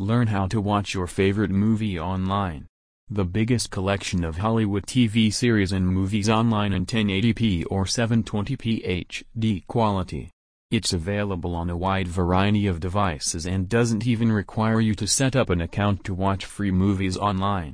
Learn how to watch your favorite movie online. The biggest collection of Hollywood TV series and movies online in 1080p or 720p HD quality. It's available on a wide variety of devices and doesn't even require you to set up an account to watch free movies online.